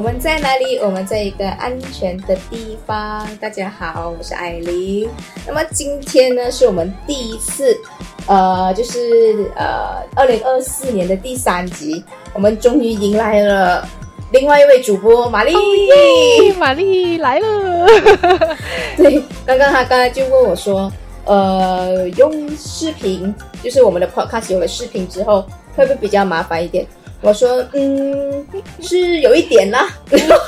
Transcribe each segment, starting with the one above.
我们在哪里？我们在一个安全的地方。大家好，我是艾琳。那么今天呢，是我们第一次，呃，就是呃，二零二四年的第三集，我们终于迎来了另外一位主播玛丽。玛丽来了。对，刚刚他刚才就问我说，呃，用视频，就是我们的 podcast 有了视频之后，会不会比较麻烦一点？我说，嗯，是有一点啦，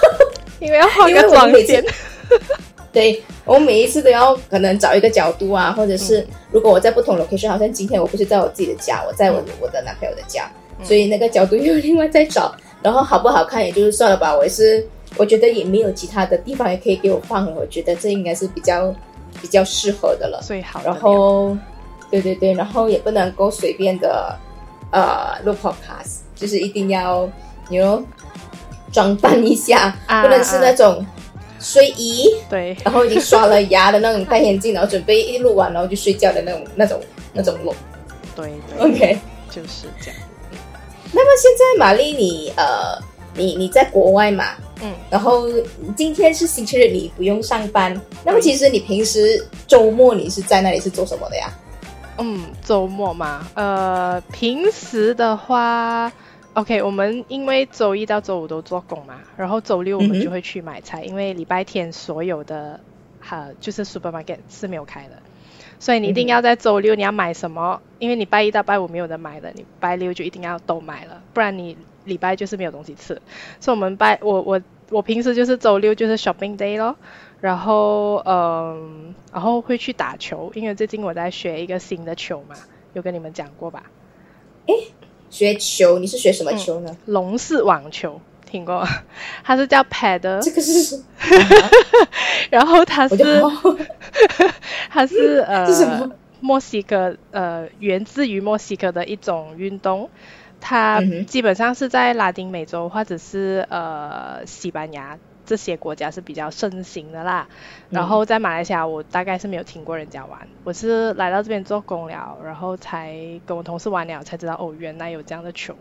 因为要换个妆点。对，我每一次都要可能找一个角度啊，或者是如果我在不同 location，好像今天我不是在我自己的家，我在我我的男朋友的家，所以那个角度又另外再找，然后好不好看也就是算了吧。我也是，我觉得也没有其他的地方也可以给我放了，我觉得这应该是比较比较适合的了。最好。然后，对对对，然后也不能够随便的呃录 podcast。就是一定要，你说装扮一下，不能是那种睡衣，对，然后已经刷了牙的那种戴眼镜，然后准备一录完然后就睡觉的那种那种那种录。对，OK，就是这样。那么现在玛丽，你呃，你你在国外嘛？嗯，然后今天是星期日，你不用上班。那么其实你平时周末你是在那里是做什么的呀？嗯，周末嘛，呃，平时的话。OK，我们因为周一到周五都做工嘛，然后周六我们就会去买菜，因为礼拜天所有的哈就是 supermarket 是没有开的，所以你一定要在周六你要买什么，因为你拜一到拜五没有人买的，你拜六就一定要都买了，不然你礼拜就是没有东西吃。所以我们拜我我我平时就是周六就是 shopping day 咯，然后嗯，然后会去打球，因为最近我在学一个新的球嘛，有跟你们讲过吧？诶。学球，你是学什么球呢？龙式网球，听过？它是叫 pad，这个是，然后它是，它是呃，墨西哥呃，源自于墨西哥的一种运动，它基本上是在拉丁美洲或者是呃西班牙。这些国家是比较盛行的啦，然后在马来西亚，我大概是没有听过人家玩。我是来到这边做工了，然后才跟我同事玩了，才知道哦，原来有这样的球。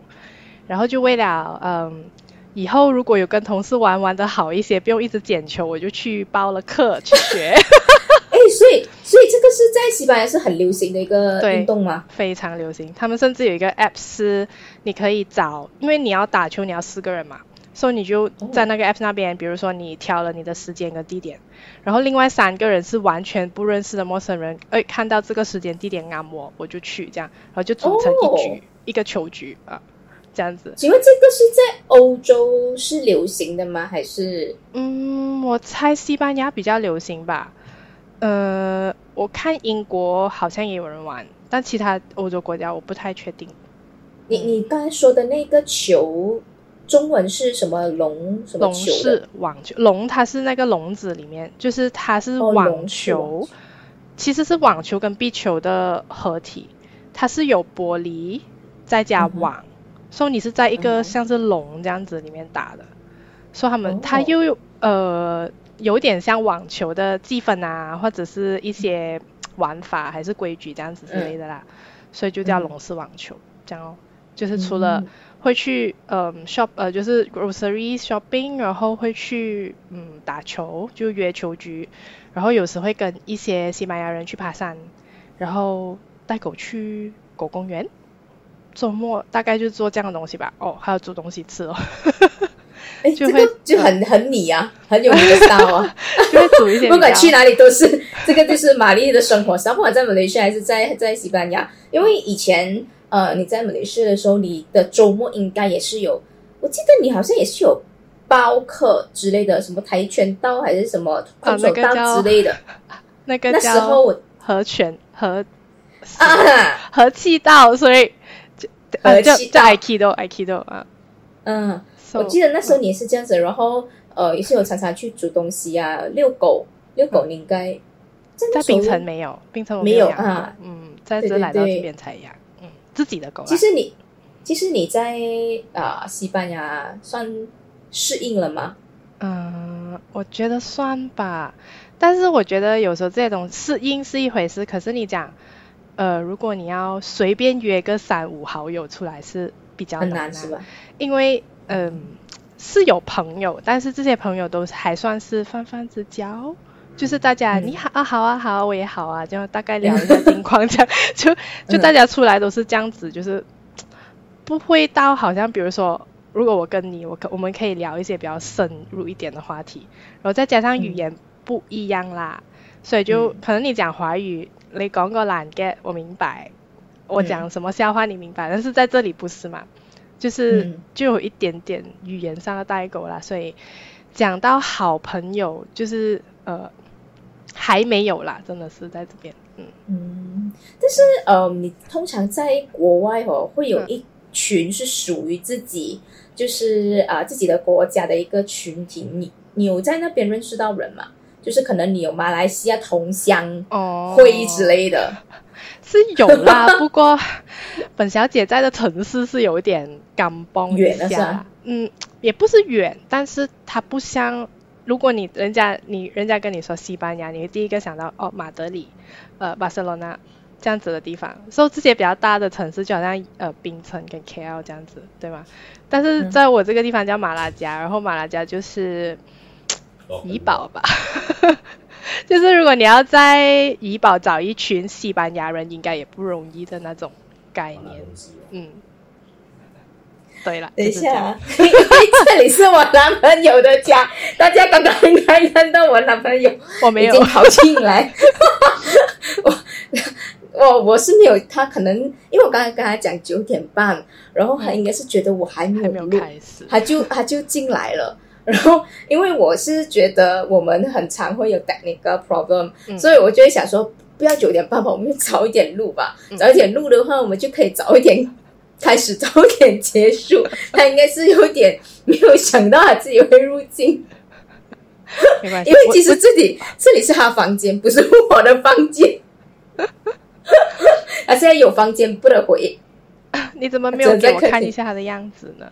然后就为了嗯，以后如果有跟同事玩玩的好一些，不用一直捡球，我就去报了课去学。哎，所以所以这个是在西班牙是很流行的一个运动吗？非常流行，他们甚至有一个 app 是你可以找，因为你要打球，你要四个人嘛。所以你就在那个 app 那边，比如说你挑了你的时间跟地点，然后另外三个人是完全不认识的陌生人，哎，看到这个时间地点按我，我就去这样，然后就组成一局一个球局啊，这样子。请问这个是在欧洲是流行的吗？还是？嗯，我猜西班牙比较流行吧。呃，我看英国好像也有人玩，但其他欧洲国家我不太确定。你你刚才说的那个球。中文是什么龙？什么龙是网球，龙它是那个笼子里面，就是它是网球，其实是网球跟壁球的合体，它是有玻璃再加网，所以你是在一个像是笼这样子里面打的，所以他们它又呃有点像网球的积分啊，或者是一些玩法还是规矩这样子之类的啦，所以就叫龙式网球，这样哦，就是除了。会去嗯 shop 呃就是 grocery shopping，然后会去嗯打球，就约球局，然后有时会跟一些西班牙人去爬山，然后带狗去狗公园。周末大概就做这样的东西吧。哦，还有煮东西吃哦。哎，这个就很很你啊，很有你的 style 啊。就会煮一点。不管去哪里都是这个，就是玛丽的生活。不管在马来西亚还是在在西班牙，因为以前。呃，你在马来西亚的时候，你的周末应该也是有，我记得你好像也是有包课之类的，什么跆拳道还是什么空手道之类的。那个那时候我和拳和啊和气道，所以和气道爱 k i d o ikido 啊。嗯，我记得那时候你也是这样子，然后呃也是有常常去煮东西啊，遛狗，遛狗你应该在槟城没有，槟城没有啊，嗯，在这来到这边才养。自己的狗。其实你，其实你在啊西班牙算适应了吗？嗯，我觉得算吧。但是我觉得有时候这种适应是一回事，可是你讲，呃，如果你要随便约个三五好友出来是比较难，是吧？因为嗯，是有朋友，但是这些朋友都还算是泛泛之交，就是大家你好啊好啊好，我也好啊，就大概 聊一下情况，这样。就就大家出来都是这样子，就是 不会到好像比如说，如果我跟你，我可我们可以聊一些比较深入一点的话题，然后再加上语言不一样啦，所以就可能你讲华语，你讲个懒 get 我明白，我讲什么笑话你明白，但是在这里不是嘛？就是就有一点点语言上的代沟啦，所以讲到好朋友，就是呃还没有啦，真的是在这边，嗯嗯。但是呃，你通常在国外哦，会有一群是属于自己，就是啊自己的国家的一个群体。你你有在那边认识到人吗？就是可能你有马来西亚同乡会之类的。是有啦，不过本小姐在的城市是有点刚崩远了，嗯，也不是远，但是它不像，如果你人家你人家跟你说西班牙，你会第一个想到哦马德里，呃巴塞罗那这样子的地方，所以这些比较大的城市就好像呃槟城跟 KL 这样子，对吗？但是在我这个地方叫马拉加，然后马拉加就是怡保吧。就是如果你要在怡保找一群西班牙人，应该也不容易的那种概念。嗯，对了，等一下，因为这里是我男朋友的家，大家刚刚应该看到我男朋友，我没有跑进来。我我我是没有，他可能因为我刚才跟他讲九点半，然后他应该是觉得我还没有开始，他就他就进来了。然后，因为我是觉得我们很常会有 technical problem，所以我就会想说，不要九点半吧，我们就早一点录吧。早一点录的话，我们就可以早一点开始，早一点结束。他应该是有点没有想到他自己会入境，因为其实这里这里是他房间，不是我的房间。他现在有房间不能回，你怎么没有给我看一下他的样子呢？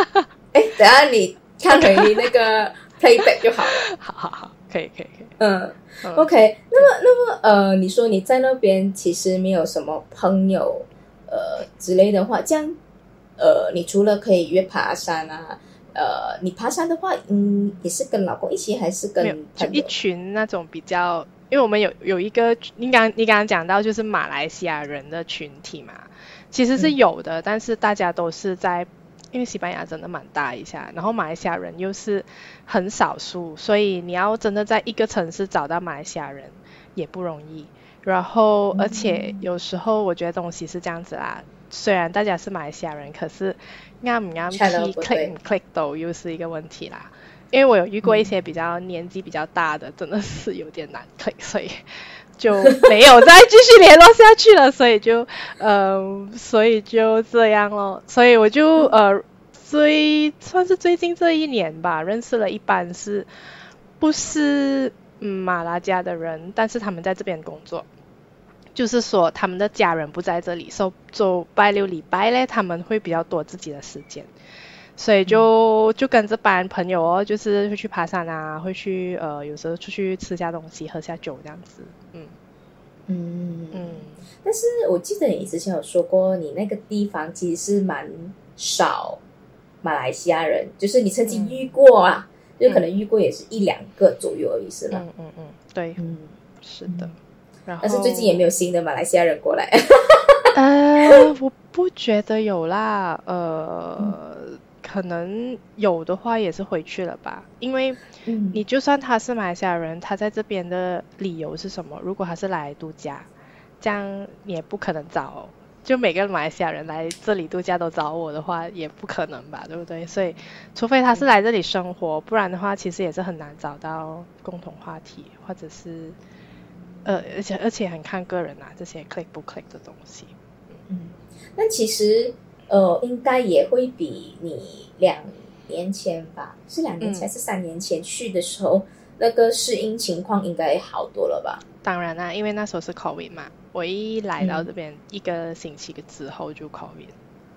哎，等下你。看回你那个 playback 就好了。好好好，可以可以可以。嗯，OK。那么那么呃，你说你在那边其实没有什么朋友呃之类的话，这样呃，你除了可以约爬山啊，呃，你爬山的话，嗯，也是跟老公一起还是跟就一群那种比较？因为我们有有一个，你刚你刚刚讲到就是马来西亚人的群体嘛，其实是有的，但是大家都是在。因为西班牙真的蛮大一下，然后马来西亚人又是很少数，所以你要真的在一个城市找到马来西亚人也不容易。然后，而且有时候我觉得东西是这样子啦，虽然大家是马来西亚人，可是啱唔啱 click 唔 click 到又是一个问题啦。因为我有遇过一些比较年纪比较大的，真的是有点难 click，所以。就没有再继续联络下去了，所以就呃，所以就这样咯。所以我就呃，最算是最近这一年吧，认识了一班是不是马拉加的人，但是他们在这边工作，就是说他们的家人不在这里，所以周拜六礼拜嘞，他们会比较多自己的时间。所以就就跟这班朋友哦，就是会去爬山啊，会去呃，有时候出去吃下东西，喝下酒这样子，嗯。嗯。嗯。但是我记得你之前有说过，你那个地方其实是蛮少马来西亚人，就是你曾经遇过啊，就可能遇过也是一两个左右而已，是吧？嗯嗯嗯，对，嗯，是的。然后，但是最近也没有新的马来西亚人过来。呃，我不觉得有啦，呃。可能有的话也是回去了吧，因为你就算他是马来西亚人，他在这边的理由是什么？如果他是来度假，这样也不可能找，就每个马来西亚人来这里度假都找我的话，也不可能吧，对不对？所以除非他是来这里生活，不然的话，其实也是很难找到共同话题，或者是呃，而且而且很看个人啊，这些 click 不 click 的东西。嗯，那其实。呃，应该也会比你两年前吧，是两年前还是三年前去的时候，那个适应情况应该好多了吧？当然啦，因为那时候是 COVID 嘛，我一来到这边一个星期之后就 COVID。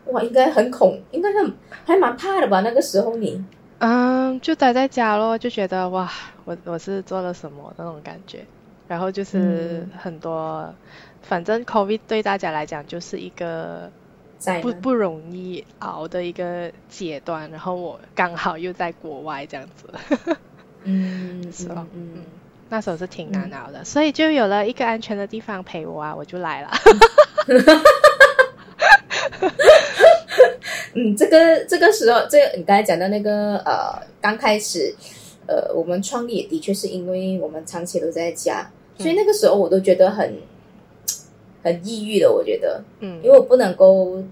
哇，应该很恐，应该很还蛮怕的吧？那个时候你，嗯，就待在家咯，就觉得哇，我我是做了什么那种感觉，然后就是很多，反正 COVID 对大家来讲就是一个。在不不容易熬的一个阶段，然后我刚好又在国外这样子，嗯，是吧？嗯嗯，那时候是挺难熬的，所以就有了一个安全的地方陪我啊，我就来了。嗯，这个这个时候，这个你刚才讲到那个呃，刚开始呃，我们创业的确是因为我们长期都在家，所以那个时候我都觉得很很抑郁的，我觉得，嗯，因为我不能够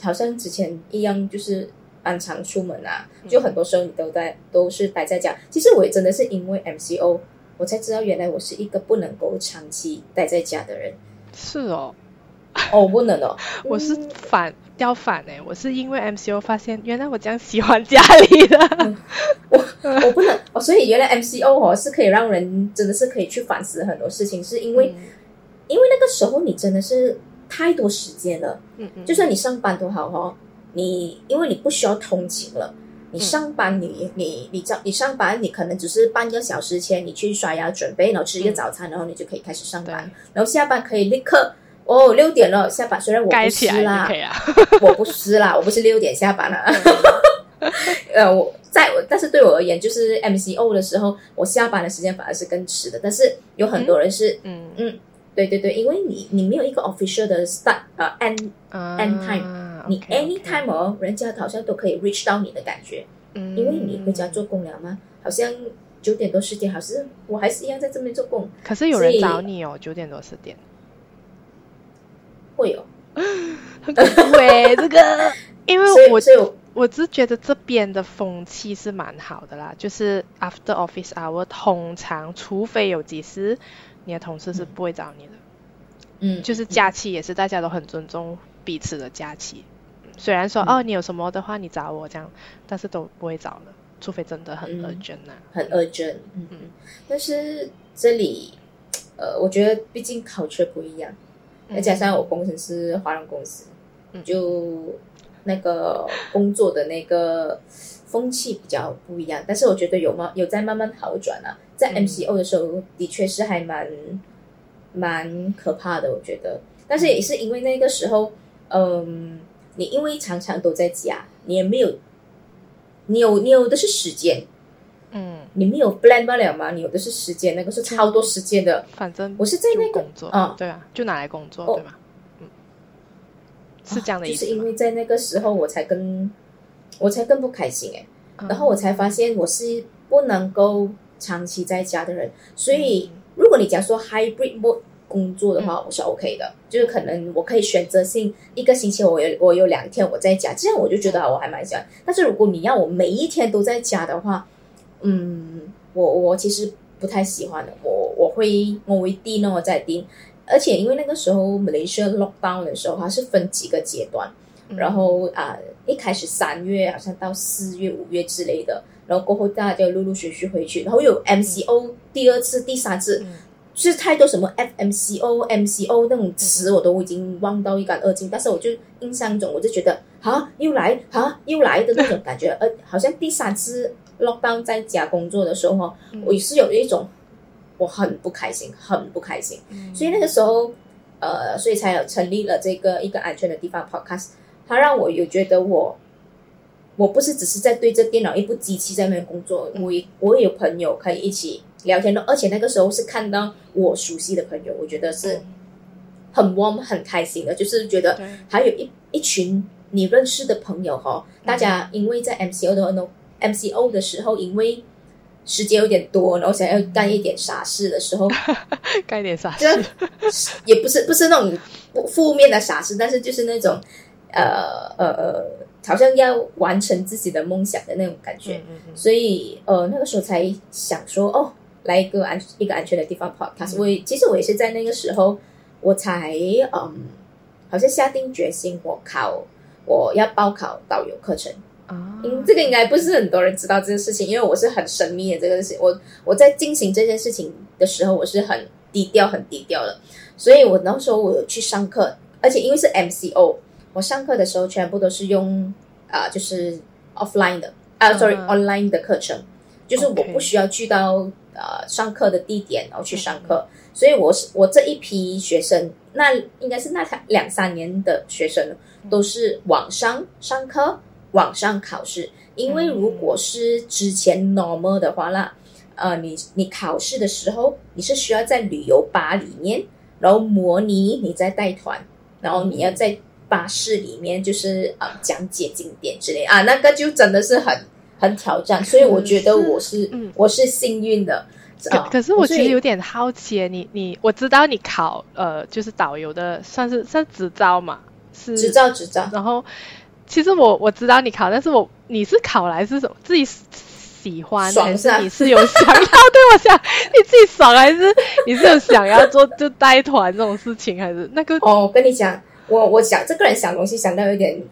好像之前一样，就是安常出门啊，就很多时候你都在都是待在家。其实我也真的是因为 MCO，我才知道原来我是一个不能够长期待在家的人。是哦，哦，我不能哦，我是嗯。反掉反哎，我是因为 MCO 发现原来我这样喜欢家里的，我不能哦，所以原来 MCO 哦是可以让人真的是可以去反思很多事情，是因为、嗯。因为那个时候你真的是太多时间了，嗯嗯，就算你上班都好哦，你因为你不需要通勤了。你嗯上班你，你你早你上班，你可能只是半个小时前你去刷牙准备，然后吃一个嗯早餐，然后你就可以开始上班，然后下班可以立刻哦六点了下班，虽然我不该起来是啦。我不是啦，我不是六点下班啦。嗯 呃，我在，但是对我而言，就是 MCO 的时候，我下班的时间反而是更迟的。但是有很多人是，嗯嗯，对对对，因为你你没有一个 official 的 start 呃 end，啊 end time，你 anytime 哦，人家好像都可以 reach 到你的感觉，嗯，因为你回家做工了吗，好像九点多十点，好像我还是一样在这边做工，可是有人找你哦，九点多十点，会有，很恐怖哎，这个，因为我以所以我我只觉得这边的风气是蛮好的啦，就是 after office hour，通常除非有急事，你的同事是不会找你的。嗯，就是假期也是大家都很尊重彼此的假期，虽然说、嗯哦你有什么的话你找我这样，但是都不会找了，除非真的很嗯。urgent 啊。很 urgent，嗯。嗯。但是这里，呃，我觉得毕竟 culture 不一样，再加上我工程师华人公司，嗯。就那个工作的那个风气比较不一样。但是我觉得有慢有在慢慢好转啊，在嗯。MCO 的时候，的确是还蛮蛮可怕的，我觉得。但是也是因为那个时候，嗯，你因为常常都在家，你也没有，你有你有的是时间，嗯，你没有 plan 不了吗？你有的是时间，那个是超多时间的。反正我是在那个就工作，啊。对啊，就拿来工作，哦。对吧？嗯，是这样的就意思就？是因为在那个时候，我才更我才更不开心哎、嗯。然后我才发现我是不能够长期在家的人，所以嗯。如果你讲说 hybrid mode 工作的话，我是 OK 的，就是可能我可以选择性一个星期我有我有两天我在家，这样我就觉得我还蛮喜欢。但是如果你要我每一天都在家的话，嗯，我我其实不太喜欢的，我我会我会定哦，再定。而且因为那个时候 Malaysia lockdown 的时候，它是分几个阶段，嗯。然后啊、一开始三月好像到四月、五月之类的，然后过后大家就陆陆续续回去，然后有 MCO 第二次、第三次，嗯就是太多什么 FMCO、MCO 那种词我都已经忘到一干二净，但是我就印象中我就觉得啊又来啊又来的那种感觉，呃，好像第三次 lockdown 在家工作的时候我也是有一种我很不开心，很不开心。嗯。所以那个时候，呃，所以才有成立了这个一个安全的地方 Podcast，它让我有觉得我，我不是只是在对着电脑一部机器在那边工作，嗯。我也我也有朋友可以一起聊天的，而且那个时候是看到我熟悉的朋友，我觉得是嗯很 warm 很开心的，就是觉得还有一一群你认识的朋友哈、嗯大家因为在 MCO 的那 MCO 的时候，因为时间有点多，然后想要干一点傻事的时候，干点啥就事？也不是不是那种不负面的傻事，但是就是那种呃呃呃，好像要完成自己的梦想的那种感觉。嗯嗯嗯所以呃那个时候才想说哦，来一个安一个安全的地方 podcast。嗯我其实我也是在那个时候，我才嗯，好像下定决心，我考我要报考导游课程。啊，嗯，这个应该不是很多人知道这个事情，因为我是很神秘的这个事情。我我在进行这件事情的时候，我是很低调、很低调的。所以我那时候我有去上课，而且因为是 MCO，我上课的时候全部都是用啊、就是 offline 的啊、嗯 s o r r y online 的课程，就是我不需要去到呃上课的地点然后去上课。所以我是我这一批学生那应该是那两三年的学生都是网上上课、网上考试。因为如果是之前 normal 的话啦，呃，你你考试的时候你是需要在旅游吧里面，然后模拟你在带团，然后你要在巴士里面就是呃讲解景点之类。啊，那个就真的是很很挑战。所以我觉得我是嗯我是幸运的。可可是我其实有点好奇，你你我知道你考呃就是导游的算是算执照嘛，是执照执照。然后其实我我知道你考，但是我你是考来是什么？自己喜欢还是你是有想要？对我想 你自己爽还是你是有想要做 就带团这种事情还是那个？哦，我跟你讲，我我想这个人想东西想到有点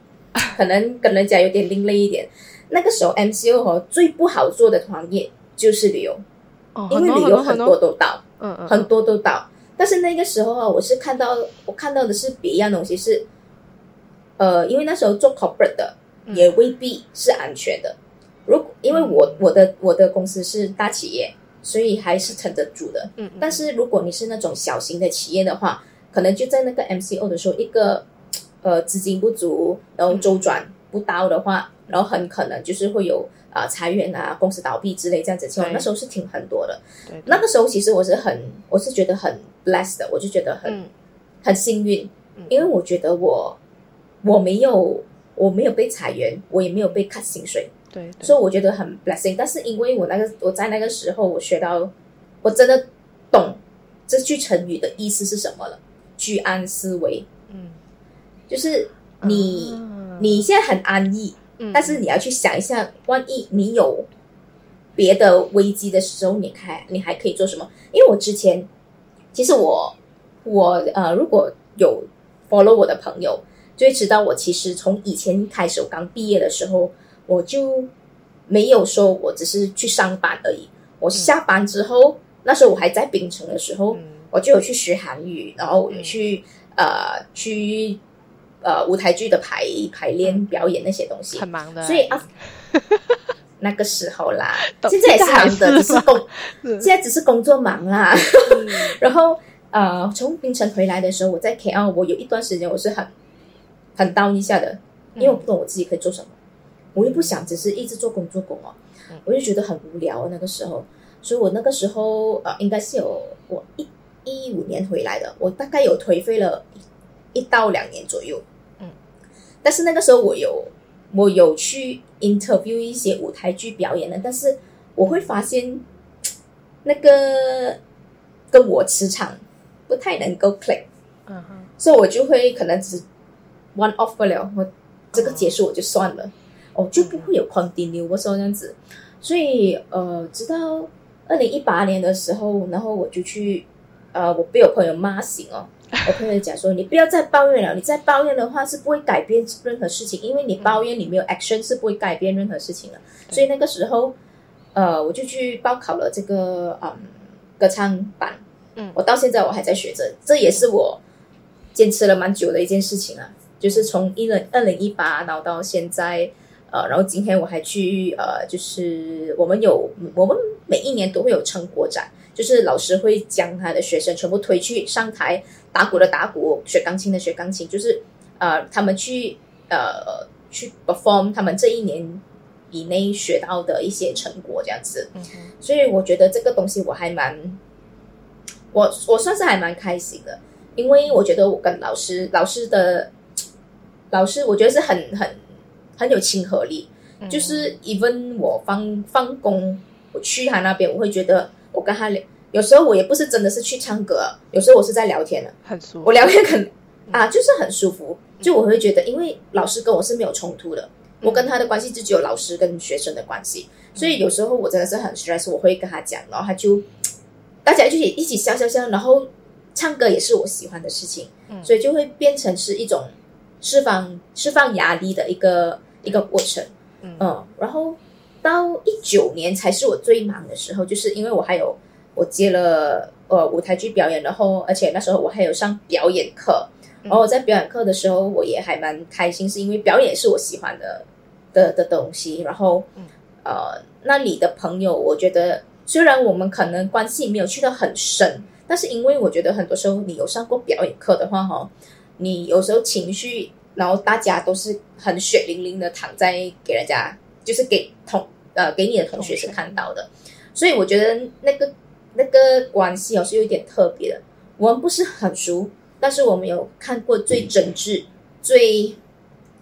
可能跟人家有点另类一点。那个时候 MCO 和最不好做的行业就是旅游。因为旅游很多都到，嗯嗯，很多都到。但是那个时候啊，我是看到我看到的是别样东西，是呃，因为那时候做 corporate 的也未必是安全的。如因为我我的我的公司是大企业，所以还是撑得住的。嗯，但是如果你是那种小型的企业的话，可能就在那个 MCO 的时候，一个呃资金不足，然后周转不到的话，然后很可能就是会有。啊，裁员啊，公司倒闭之类这样子情况，那时候是挺很多的。那个时候其实我是很，我是觉得很 blessed 的，我就觉得很很幸运，因为我觉得我我没有我没有被裁员，我也没有被 cut 薪水，对，所以我觉得很 blessing。但是因为我那个我在那个时候我学到，我真的懂这句成语的意思是什么了，居安思危。嗯，就是你你现在很安逸。但是你要去想一下，万一你有别的危机的时候，你还你还可以做什么？因为我之前其实我我呃，如果有 follow 我的朋友，就会知道我其实从以前开始，我刚毕业的时候，我就没有说我只是去上班而已。我下班之后，那时候我还在槟城的时候，我就有去学韩语，然后我去呃去。呃，舞台剧的排排练、表演那些东西，很忙的。所以啊，那个时候啦，现在也是忙的，只是工，现在只是工作忙啦。然后呃，从槟城回来的时候，我在 KL，我有一段时间我是很很 down 一下的，因为我不懂我自己可以做什么，我又不想只是一直做工作工哦，我就觉得很无聊那个时候，所以我那个时候呃，应该是有我一一五年回来的，我大概有颓废了一到两年左右。嗯。但是那个时候我有我有去 interview 一些舞台剧表演的，但是我会发现那个跟我磁场不太能够 click，嗯哼，所以我就会可能只 one off 不了，我这个结束我就算了，哦就不会有 continue 我说这样子，所以呃，直到二零一八年的时候，然后我就去呃，我被我朋友骂醒哦。我朋友讲说：“你不要再抱怨了，你再抱怨的话是不会改变任何事情，因为你抱怨你没有 action 是不会改变任何事情的。”所以那个时候，呃，我就去报考了这个嗯歌唱班。嗯，我到现在我还在学着，这也是我坚持了蛮久的一件事情啊。就是从一零二零一八然后到现在，呃，然后今天我还去呃，就是我们有我们每一年都会有成果展，就是老师会将他的学生全部推去上台。打鼓的打鼓，学钢琴的学钢琴，就是呃，他们去呃去 perform 他们这一年以内学到的一些成果，这样子。嗯所以我觉得这个东西我还蛮，我我算是还蛮开心的，因为我觉得我跟老师老师的老师，我觉得是很很很有亲和力。就是 even 我放放工，我去他那边，我会觉得我跟他聊。有时候我也不是真的是去唱歌，有时候我是在聊天的，很舒服。我聊天很啊，就是很舒服。就我会觉得，因为老师跟我是没有冲突的，我跟他的关系就只有老师跟学生的关系。所以有时候我真的是很 stress，我会跟他讲，然后他就大家就一起笑笑笑，然后唱歌也是我喜欢的事情，所以就会变成是一种释放释放压力的一个一个过程。嗯，然后到一九年才是我最忙的时候，就是因为我还有。我接了呃舞台剧表演，然后而且那时候我还有上表演课，然后我在表演课的时候我也还蛮开心，是因为表演是我喜欢的的的东西。然后呃那里的朋友，我觉得虽然我们可能关系没有去到很深，但是因为我觉得很多时候你有上过表演课的话，哈，你有时候情绪，然后大家都是很血淋淋的躺在给人家，就是给同呃给你的同学是看到的，所以我觉得那个那个关系哦是有点特别的。我们不是很熟，但是我们有看过最真挚、最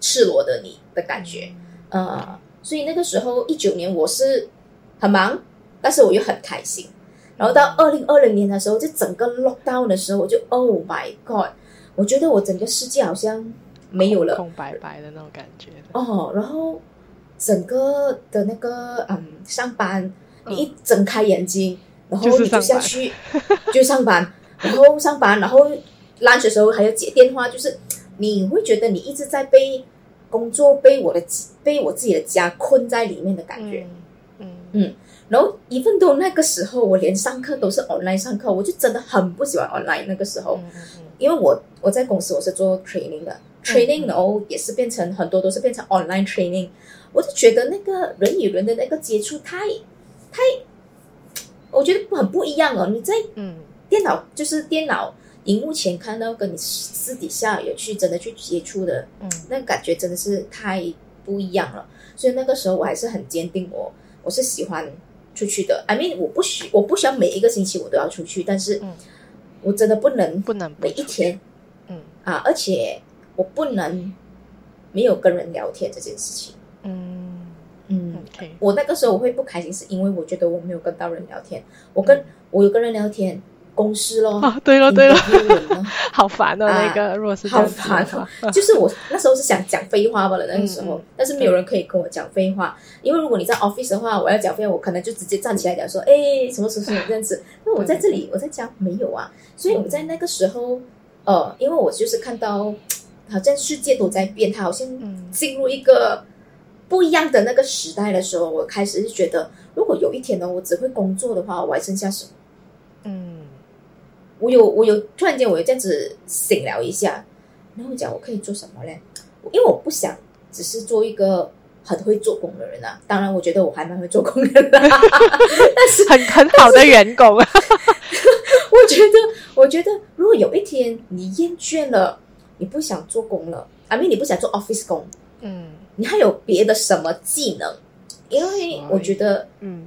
赤裸的你的感觉，呃，所以那个时候一九年我是很忙，但是我又很开心。然后到二零二零年的时候，就整个 lockdown 的时候，我就 Oh my God！我觉得我整个世界好像没有了，空白白的那种感觉。哦，然后整个的那个嗯，上班，你一睁开眼睛，然后你就下去 就上班，然后上班，然后 lunch 的时候还要接电话，就是你会觉得你一直在被工作、被我的、被我自己的家困在里面的感觉。嗯嗯。然后一份都那个时候，我连上课都是 online 上课，我就真的很不喜欢 online 那个时候，因为我我在公司我是做 training 的，training 然后也是变成很多都是变成 online training，我就觉得那个人与人的那个接触太太，我觉得很不一样哦。你在嗯电脑就是电脑荧幕前看到，跟你私底下有去真的去接触的，嗯那感觉真的是太不一样了。所以那个时候我还是很坚定，我我是喜欢。出去的，I mean，我不需我不需要每一个星期我都要出去，但是，我真的不能不能每一天，嗯啊，而且我不能没有跟人聊天这件事情，，OK，我那个时候我会不开心，是因为我觉得我没有跟到人聊天，我跟我有跟人聊天。公司咯，对了对了，好烦哦，那个如果是好烦哦，就是我那时候是想讲废话吧了，那个时候，但是没有人可以跟我讲废话，因为如果你在 office 的话，我要讲废话，我可能就直接站起来讲说，哎，什么什么什么 这样子。那我在这里，我在家没有啊，所以我在那个时候，呃，因为我就是看到好像世界都在变，它好像进入一个不一样的那个时代的时候，我开始是觉得，如果有一天呢，我只会工作的话，我还剩下什么？嗯。我有，我有，突然间我有这样子醒了一下，然后讲我可以做什么嘞？因为我不想只是做一个很会做工的人啊。当然，我觉得我还蛮会做工的，但是很很好的员工啊。我觉得，我觉得，如果有一天你厌倦了，你不想做工了，阿明你不想做 office 工，嗯，你还有别的什么技能？因为我觉得，嗯，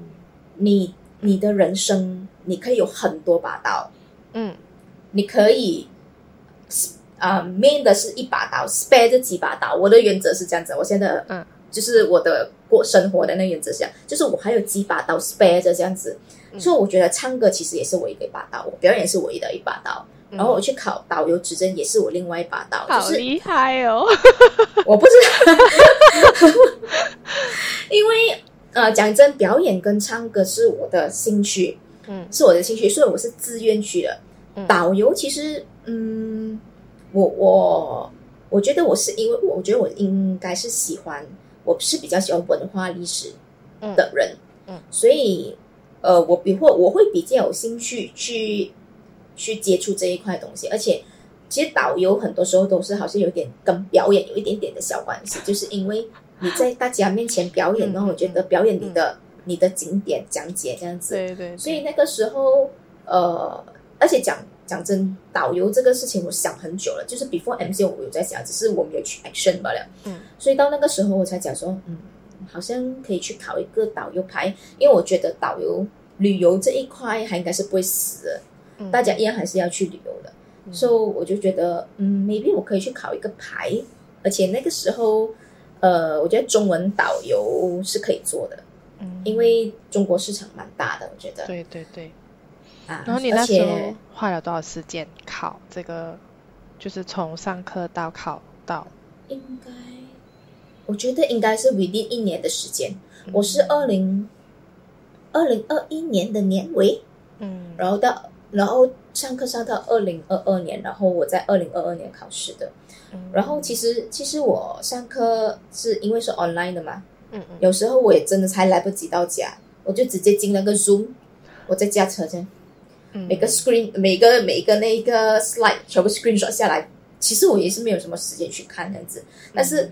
你你的人生你可以有很多把刀。嗯，你可以，啊，main 的是一把刀，spare 这几把刀。我的原则是这样子，我现在，嗯，就是我的过生活的那原则下，就是我还有几把刀 spare 着这样子。所以我觉得唱歌其实也是我一个把刀，我表演是唯一的一把刀。然后我去考导游执证也是我另外一把刀。好厉害哦！我不知道，因为呃，讲真，表演跟唱歌是我的兴趣。嗯，是我的兴趣，所以我是自愿去的。导游其实，嗯，我我我觉得我是因为我觉得我应该是喜欢，我是比较喜欢文化历史的人，嗯，所以呃，我比或我会比较有兴趣去去接触这一块东西。而且，其实导游很多时候都是好像有点跟表演有一点点的小关系，就是因为你在大家面前表演，然后我觉得表演你的。你的景点讲解这样子，对对，所以那个时候，呃，而且讲讲真，导游这个事情我想很久了，就是 before MC 我有在想，只是我没有去 action 罢了。嗯，所以到那个时候我才讲说，嗯，好像可以去考一个导游牌，因为我觉得导游旅游这一块还应该是不会死的，大家一样还是要去旅游的，所以我就觉得，嗯，maybe 我可以去考一个牌，而且那个时候，呃，我觉得中文导游是可以做的。嗯因为中国市场蛮大的，我觉得。对对对。啊，然后你那时候花了多少时间考这个？就是从上课到考到。应该，我觉得应该是 within 一年的时间。我是二零二零二一年的年尾，嗯，然后到然后上课上到二零二二年，然后我在二零二二年考试的。然后其实其实我上课是因为是 online 的嘛。嗯嗯，有时候我也真的才来不及到家，我就直接进那个 Zoom，我在驾车这嗯，每个 screen 每个每个那个 slide 全部 screen shot 下来，其实我也是没有什么时间去看这样子。但是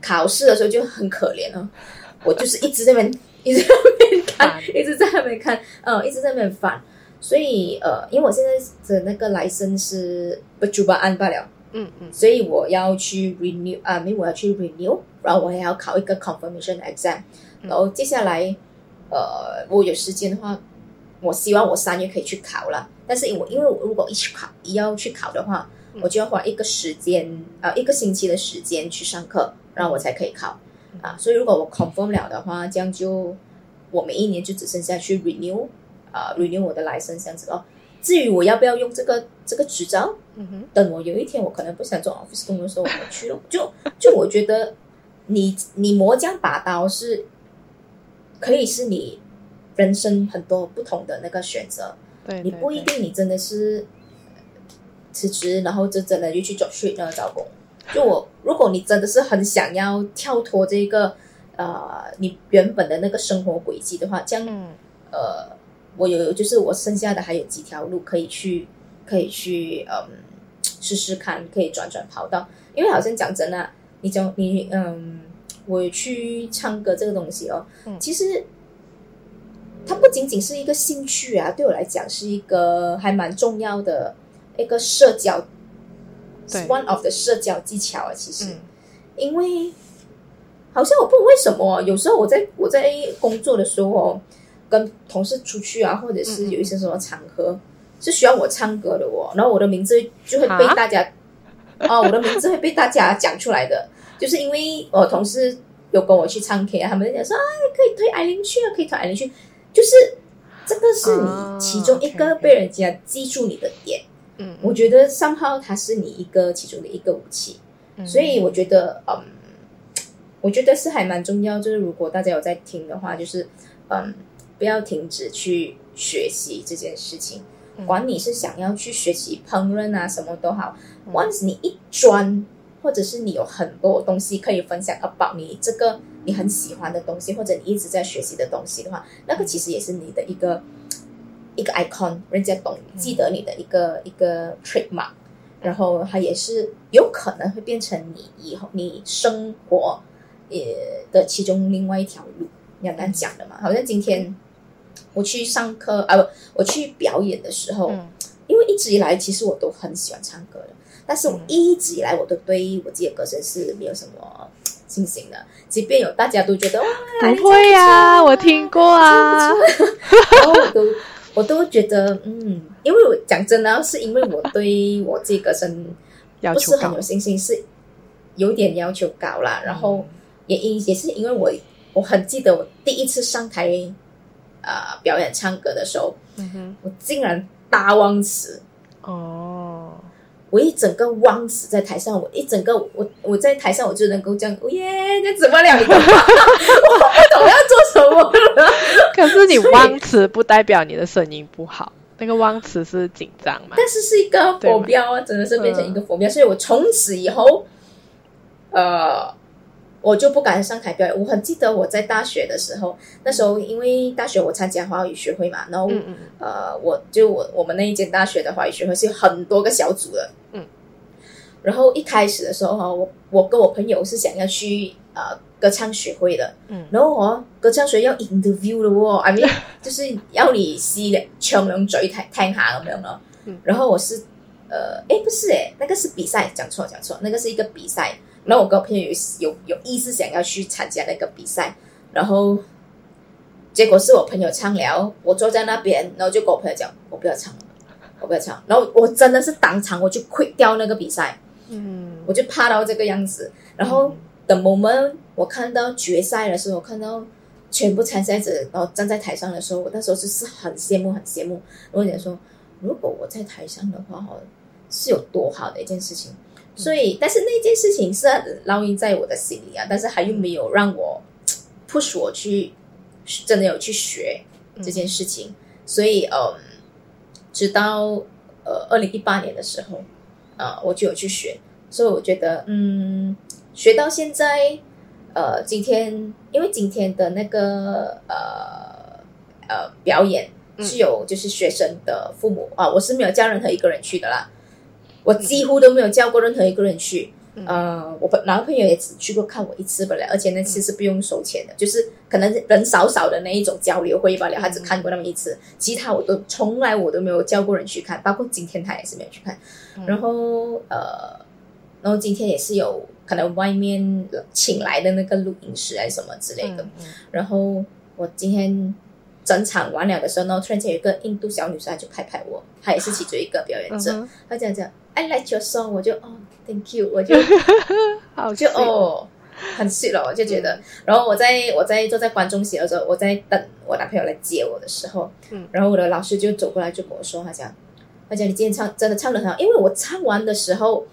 考试的时候就很可怜了，我就是一直在那边一直在那边看，一直在那边看，嗯，一直在那边翻。所以呃，因为我现在的那个 license 是不主办案罢了，嗯嗯。所以我要去 renew 啊，因为我要去 renew，然后我也要考一个 confirmation exam，嗯。然后接下来呃，我有时间的话，我希望我三月可以去考了。但是因为我因为我如果一去考要去考的话，嗯。我就要花一个时间呃一个星期的时间去上课，然后我才可以考。嗯。啊。所以如果我 confirm 了的话，这样就我每一年就只剩下去 renew 啊 renew 我的 license 这样子哦。至于我要不要用这个这个执照，嗯哼，等我有一天我可能不想做 office 工的时候，我去了。就就我觉得你你磨将拔刀是可以是你人生很多不同的那个选择，对，你对不一定你真的是辞职，然后就真的就去做 street 那个找工。就我，如果你真的是很想要跳脱这个呃你原本的那个生活轨迹的话，这样嗯呃，我有就是我剩下的还有几条路可以去，可以去嗯试试看，可以转转跑道。因为好像讲真啊，你讲你嗯，我去唱歌这个东西哦，嗯其实它不仅仅是一个兴趣啊，对我来讲是一个还蛮重要的一个社交对，one of the 社交技巧啊，其实。嗯因为好像我不为什么，有时候我在我在工作的时候哦，跟同事出去啊，或者是有一些什么场合、是需要我唱歌的哦，然后我的名字就会被大家哦，我的名字会被大家讲出来的，就是因为我同事有跟我去唱 K 啊，他们就讲说，哎，可以推艾琳去啊，可以推艾琳去，就是这个是啊你其中一个被人家记住你的点。嗯，我觉得三号它是你一个其中的一个武器。嗯所以我觉得，嗯，我觉得是还蛮重要。就是如果大家有在听的话，就是嗯，不要停止去学习这件事情。嗯管你是想要去学习烹饪啊，什么都好。嗯 Once 你一专，或者是你有很多东西可以分享 about 你这个你很喜欢的东西，或者你一直在学习的东西的话，那个其实也是你的一个一个 icon，人家懂记得你的一个、一个 trademark。然后它也是有可能会变成你以后你生活也的其中另外一条路，你很难讲的嘛。好像今天我去上课啊，不，我去表演的时候，嗯。因为一直以来其实我都很喜欢唱歌的，但是我嗯。一直以来我都对我自己的歌声是没有什么信心的，即便有大家都觉得哇，不会呀，我听过啊，然后我都我都觉得嗯，因为我讲真的，是因为我对我自己歌声不是很有，信心，是有点要求高啦。然后也因也是因为我我很记得我第一次上台啊、呃表演唱歌的时候，嗯，我竟然大忘词，哦，我一整个忘词在台上，我一整个我我在台上我就能够这样，哦耶，那怎么了？你？我不懂要做什么了。可是你忘词不代表你的声音不好，那个忘词是紧张嘛？但是是一个佛标啊，真的是变成一个嗯佛标，所以我从此以后，呃，我就不敢上台表演。我很记得我在大学的时候，那时候因为大学我参加华语学会嘛，然后、嗯嗯呃，我就我我们那一间大学的华语学会是有很多个小组的，嗯，然后一开始的时候哈，我我跟我朋友是想要去呃歌唱学会的，嗯然后哦，歌唱学要 interview 的喔，I mean 就是要你試兩唱兩嘴聽聽下咁樣咯。嗯然后我是呃，誒不是誒，那个是比赛，讲错讲错，那个是一个比賽。然后我跟我朋友有有有意思想要去参加那个比赛，然后结果是我朋友唱了，我坐在那边，然后就跟我朋友讲，我不要唱了，我不要唱。然后我真的是当场我就 quit 掉那个比赛。嗯我就怕到这个样子。然后等 moment 我看到决赛的时候，我看到全部参赛者，然后站在台上的时候，我那时候就是很羡慕，很羡慕。我想说，如果我在台上的话，哦，是有多好的一件事情。所以，但是那件事情是烙印在我的心里啊，但是还又没有让我 push 我去真的有去学这件事情。所以，嗯，直到呃二零一八年的时候，啊、我就有去学。所以我觉得，嗯，学到现在，呃，今天因为今天的那个呃呃表演嗯是有就是学生的父母啊，我是没有叫任何一个人去的啦，我几乎都没有叫过任何一个人去，呃，我男朋友也只去过看我一次不了，而且那次是不用收钱的，就是可能人少少的那一种交流会罢了，他只看过那么一次，其他我都从来我都没有叫过人去看，包括今天他也是没有去看。然后呃，然后今天也是有可能外面请来的那个录音师还是什么之类的。然后我今天整场完了的时候，呢突然间有一个印度小女生就拍拍我，她也是其中一个表演者，她这样讲。I like your song，我就哦，Thank you，我就 好就哦，很 sweet 了，我就觉得。然后我在我在坐在观众席的时候，我在等我男朋友来接我的时候，嗯，然后我的老师就走过来就跟我说，他讲，他讲你今天唱真的唱的很好，因为我唱完的时候，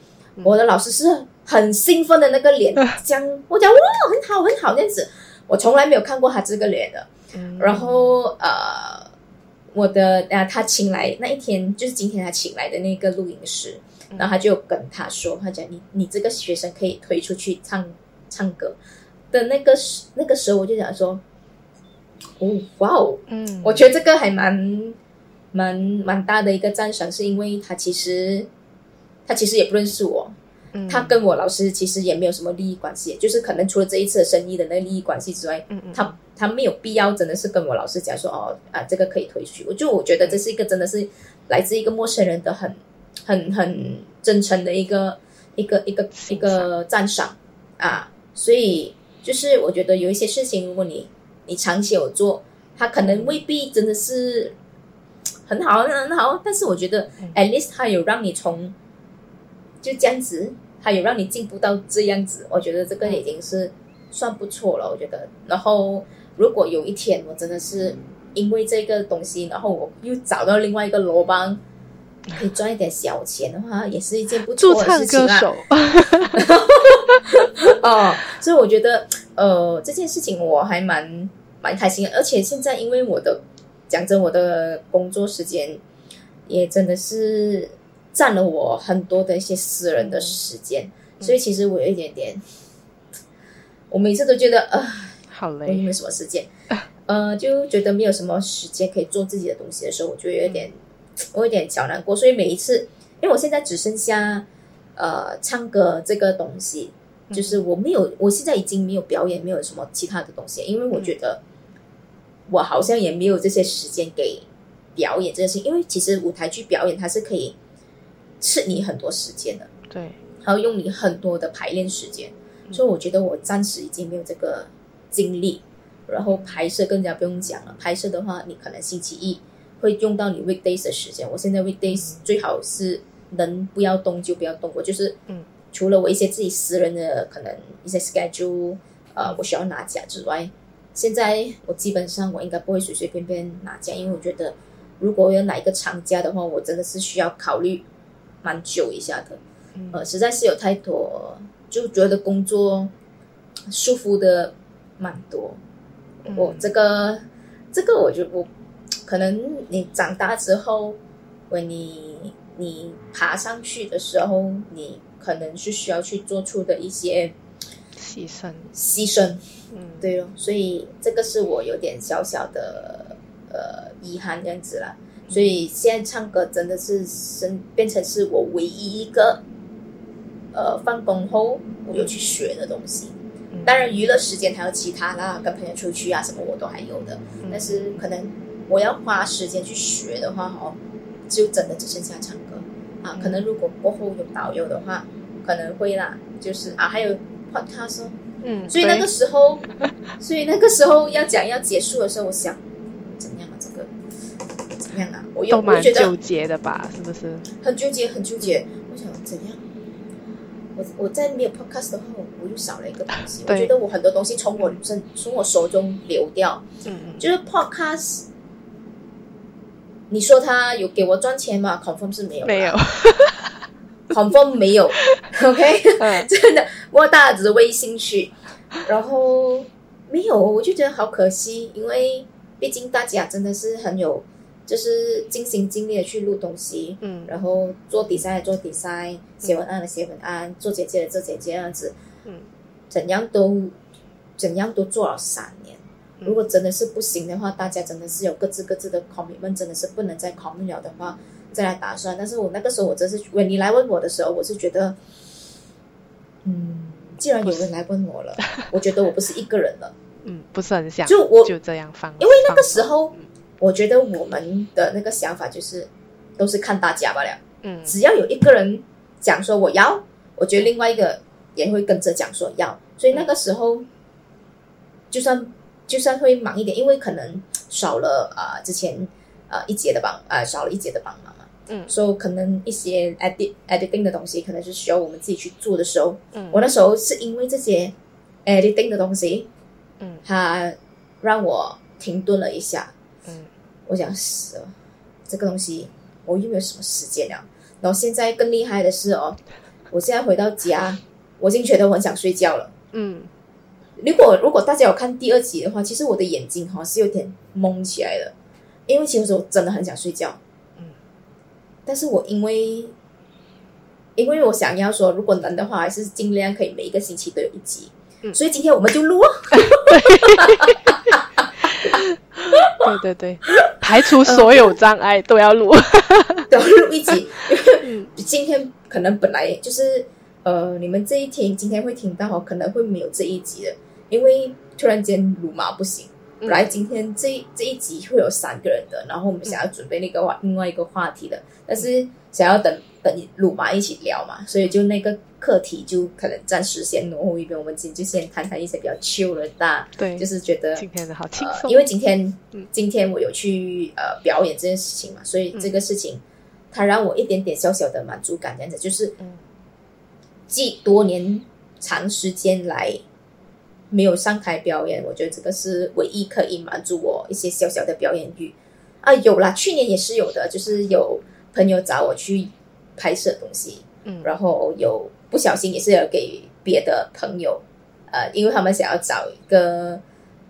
我的老师是很兴奋的那个脸，讲我讲哇，很好很好这样子，我从来没有看过他这个脸的，然后呃，我的啊，他请来那一天就是今天他请来的那个录音师。然后他就跟他说：“他讲你你这个学生可以推出去唱唱歌的那个时那个时候，我就想说，哦哇哦，嗯，我觉得这个还蛮蛮蛮大的一个赞赏，是因为他其实他其实也不认识我，他跟我老师其实也没有什么利益关系，就是可能除了这一次的生意的那个利益关系之外，嗯嗯，他他没有必要真的是跟我老师讲说哦啊这个可以推出去，我就我觉得这是一个真的是来自一个陌生人的很。”很很真诚的一个一个一个一个赞赏啊，所以就是我觉得有一些事情，如果你你长期有做，他可能未必真的是很好很好，但是我觉得 at least 他有让你从就这样子，他有让你进步到这样子，我觉得这个已经是算不错了。我觉得，然后如果有一天我真的是因为这个东西，然后我又找到另外一个罗邦。可以赚一点小钱的话，也是一件不错的事情啊。哦，所以我觉得，呃，这件事情我还蛮蛮开心的。而且现在，因为我的讲真，我的工作时间也真的是占了我很多的一些私人的时间，所以其实我有一点点，我每次都觉得，呃，好累，我没什么时间，呃，就觉得没有什么时间可以做自己的东西的时候，我就有点。我有点小难过，所以每一次，因为我现在只剩下呃唱歌这个东西，就是我没有，我现在已经没有表演，没有什么其他的东西，因为我觉得我好像也没有这些时间给表演这件事，因为其实舞台剧表演它是可以吃你很多时间的，对，还要用你很多的排练时间，所以我觉得我暂时已经没有这个精力，然后拍摄更加不用讲了，拍摄的话，你可能星期一。会用到你 weekdays 的时间，我现在 weekdays 最好是能不要动就不要动。我就是，嗯，除了我一些自己私人的可能一些 schedule，呃，我需要拿假之外，现在我基本上我应该不会随随便便拿假，因为我觉得如果有哪一个长假的话，我真的是需要考虑蛮久一下的。呃，实在是有太多，就觉得工作舒服的蛮多。我这个这个，我就我。可能你长大之后，为你你爬上去的时候，你可能是需要去做出的一些牺牲，牺牲，嗯，对咯，所以这个是我有点小小的呃遗憾这样子啦。所以现在唱歌真的是生变成是我唯一一个呃放工后我有去学的东西。当然娱乐时间还有其他啦，跟朋友出去啊什么我都还有的，但是可能。我要花时间去学的话，哦，就真的只剩下唱歌啊。可能如果过后有导游的话，可能会啦。就是啊，还有 podcast，嗯，所以那个时候，所以那个时候要讲要结束的时候，我想怎样啊？这个怎样啊？我又蛮纠结的吧？是不是？很纠结，很纠结。我想怎样？我我在没有 podcast 的话，我又少了一个东西。我觉得我很多东西从我身从我手中流掉。嗯嗯，就是 podcast。你说他有给我赚钱吗？confirm 是没有，没有，confirm 没有，OK，真的，我大家只是微信去，然后没有，我就觉得好可惜，因为毕竟大家真的是很有，就是尽心尽力的去录东西，嗯，然后做比赛做比赛，写文案的写文案，做姐姐的做姐姐这样子，嗯，怎样都怎样都做了三年。如果真的是不行的话，大家真的是有各自各自的 commitment，真的是不能再 commit 了的话，再来打算。但是我那个时候，我真是，when 你来问我的时候，我是觉得，嗯既然有人来问我了，我觉得我不是一个人了。嗯，不是很想就我就这样放，因为那个时候，我觉得我们的那个想法就是都是看大家罢了。嗯只要有一个人讲说我要，我觉得另外一个也会跟着讲说要，所以那个时候就算就算会忙一点，因为可能少了啊、呃之前呃一节的帮呃少了一节的帮忙嘛，嗯。所以可能一些 edit editing 的东西可能是需要我们自己去做的时候，嗯。我那时候是因为这些 editing 的东西，嗯。它让我停顿了一下，嗯。我想死了，这个东西我又没有什么时间了。然后现在更厉害的是哦，我现在回到家，我已经觉得我很想睡觉了。嗯如果如果大家有看第二集的话，其实我的眼睛哈、是有点蒙起来的，因为其实我真的很想睡觉。嗯，但是我因为因为我想要说，如果能的话，还是尽量可以每一个星期都有一集。嗯所以今天我们就录哦。对对对，排除所有障碍都要录。都要录一集。嗯今天可能本来就是呃，你们这一天今天会听到哦，可能会没有这一集的，因为突然间鲁马不行。嗯本来今天这一这一集会有三个人的，然后我们想要准备那个话、另外一个话题的，但是想要等等鲁马一起聊嘛，所以就那个课题就可能暂时先挪后一边。我们今天就先谈谈一些比较 chill 的大，对，就是觉得今天的好轻呃，松，因为今天、嗯今天我有去呃表演这件事情嘛，所以这个事情、它让我一点点小小的满足感，这样子就是嗯继多年长时间来没有上台表演，我觉得这个是唯一可以满足我一些小小的表演欲。啊。有啦，去年也是有的，就是有朋友找我去拍摄东西，嗯。然后有不小心也是有给别的朋友，呃，因为他们想要找一个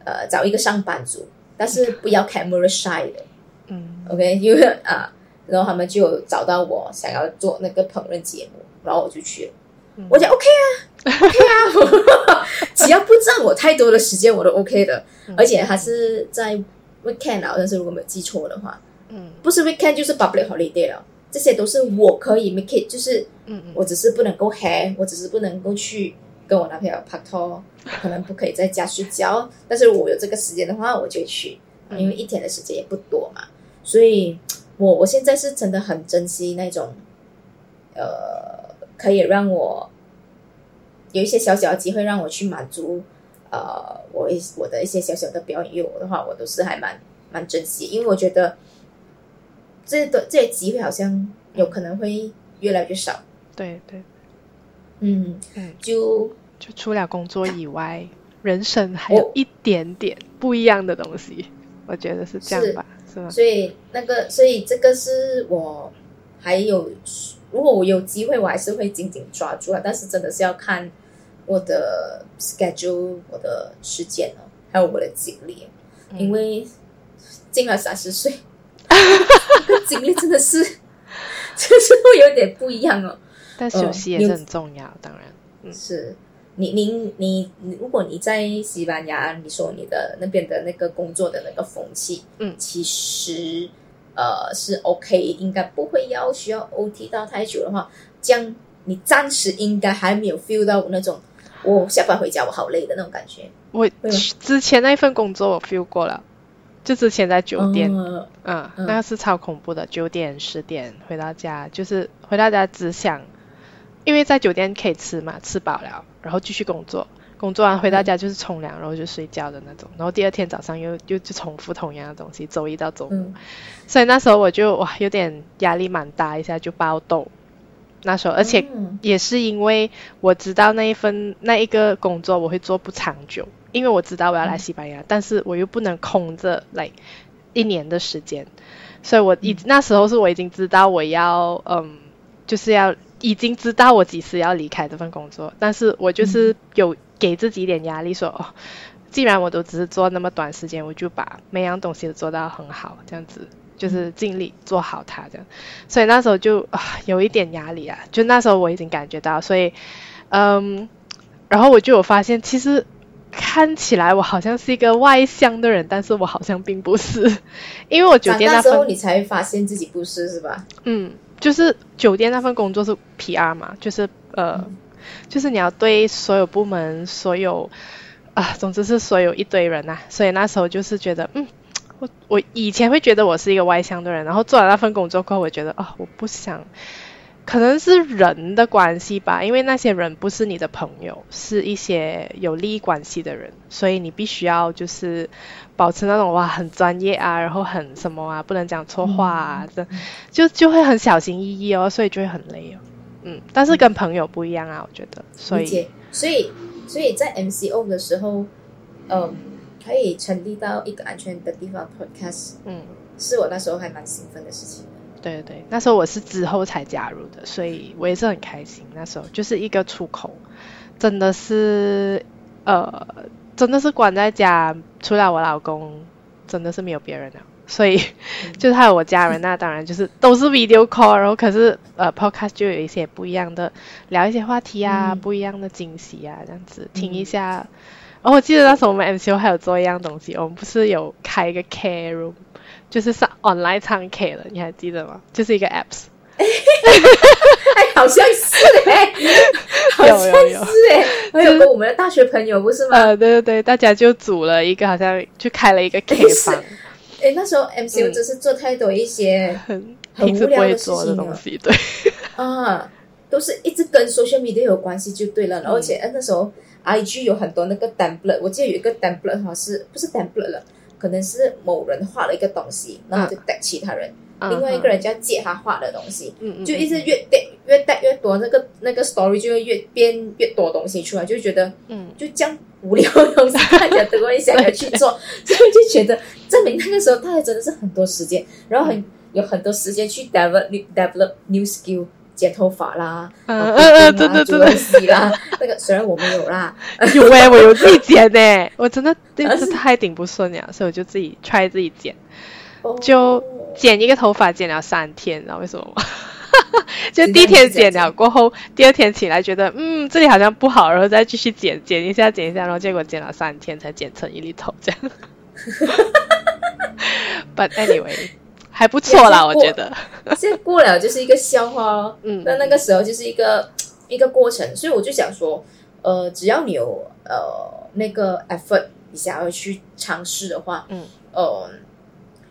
呃找一个上班族，但是不要 camera shy 的。嗯，OK，因为啊，然后他们就有找到我想要做那个烹饪节目，然后我就去了，嗯。我讲 OK 啊，OK 啊，只要不占我太多的时间，我都 OK 的，嗯而且还是在 weekend 啊，但是如果没有记错的话，嗯不是 weekend 就是 public holiday 了，这些都是我可以 make it，就是。嗯嗯我只是不能够 have，我只是不能够去跟我男朋友拍拖，可能不可以在家睡觉。但是我有这个时间的话，我就去，嗯因为一天的时间也不多嘛。所以我我现在是真的很珍惜那种，呃，可以让我有一些小小的机会让我去满足，呃，我一我的一些小小的表演欲的话，我都是还蛮蛮珍惜，因为我觉得这的这些机会好像有可能会越来越少。对对，嗯，嗯，就就除了工作以外，人生还有一点点不一样的东西，我觉得是这样吧，是吗？所以那个，所以这个是我还有，如果我有机会，我还是会紧紧抓住啊。但是真的是要看我的 schedule、我的时间哦，还有我的精力，嗯。因为进了三十岁，这 个精力真的是，就是会有点不一样哦。但休息也是很重要，当然，嗯。是你您你你，如果你在西班牙，你说你的那边的那个工作的那个风气，嗯。其实呃是 OK，应该不会要需要 OT 到太久的话，这样你暂时应该还没有 feel 到那种我下班回家我好累的那种感觉。我之前那一份工作我 feel 过了，就之前在酒店，嗯嗯，嗯。那个是超恐怖的，九点十点回到家，就是回到家只想，因为在酒店可以吃嘛，吃饱了，然后继续工作，工作完回到家就是冲凉，然后就睡觉的那种，然后第二天早上又又就重复同样的东西，周一到周五，嗯。所以那时候我就哇有点压力蛮大，一下就爆痘，那时候而且嗯。也是因为我知道那一份那一个工作我会做不长久，因为我知道我要来西班牙，但是我又不能空着来一年的时间，所以我已、那时候是我已经知道我要嗯，就是要已经知道我几时要离开这份工作，但是我就是有给自己一点压力说哦。既然我都只是做那么短时间，我就把每样东西都做到很好，这样子就是尽力做好它，这样。所以那时候就啊有一点压力啊，就那时候我已经感觉到，所以嗯，然后我就有发现，其实看起来我好像是一个外向的人，但是我好像并不是，因为我酒店那份大之后你才发现自己不是是吧？嗯，就是酒店那份工作是 PR 嘛，就是呃，就是你要对所有部门、所有啊，总之是所有一堆人呐。所以那时候就是觉得，嗯，我我以前会觉得我是一个外向的人，然后做了那份工作过后，我觉得啊，我不想。可能是人的关系吧，因为那些人不是你的朋友，是一些有利益关系的人，所以你必须要就是保持那种哇很专业啊，然后很什么啊，不能讲错话啊，这就就会很小心翼翼哦，所以就会很累哦。嗯，但是跟朋友不一样啊，我觉得。所以，所以，所以在 MCO 的时候，嗯，可以成立到一个安全的地方 Podcast，嗯，是我那时候还蛮兴奋的事情。对对对，那时候我是之后才加入的，所以我也是很开心。那时候就是一个出口，真的是呃，真的是关在家，除了我老公，真的是没有别人了。所以就是还有我家人，那当然就是都是 video call，然后可是呃 podcast 就有一些不一样的，聊一些话题啊，不一样的惊喜啊，这样子听一下。然后我记得那时候我们 MCO 还有做一样东西，我们不是有开一个 care room。就是上 online 唱 K 了，你还记得吗？就是一个 apps，哎，好像是哎，好像是哎，还有个我们的大学朋友不是吗？呃，对对对，大家就组了一个，好像就开了一个 K 房。哎，那时候 MCU 真是做太多一些很很无聊的事情了，对。啊，都是一直跟 social media 有关系就对了，而且那时候 IG 有很多那个 template，我记得有一个 template 哈，是不是 template 了？可能是某人画了一个东西，然后就带其他人，另外一个人就要借他画的东西，就一直越带越带越多，那个那个 story 就会越变越多东西出来，就觉得，嗯，就这样无聊的东西，大家都会想要去做，所以就觉得证明那个时候大家真的是很多时间，然后很有很多时间去 develop develop new skill。剪头发啦，嗯嗯嗯，对对对洗，啦，那个虽然我没有啦，有哎，我有自己剪呢，我真的真是。太顶不顺了，所以我就自己 try 自己剪，就剪一个头发剪了三天，知道为什么吗？就第一天剪了过后，第二天起来觉得嗯这里好像不好，然后再继续剪剪一下剪一下，然后结果剪了三天才剪成一粒头这样。But anyway. 还不错啦，我觉得。现在过了就是一个笑话哦。嗯。那那个时候就是一个一个过程，所以我就想说，呃，只要你有呃那个 effort，你想要去尝试的话，嗯，呃，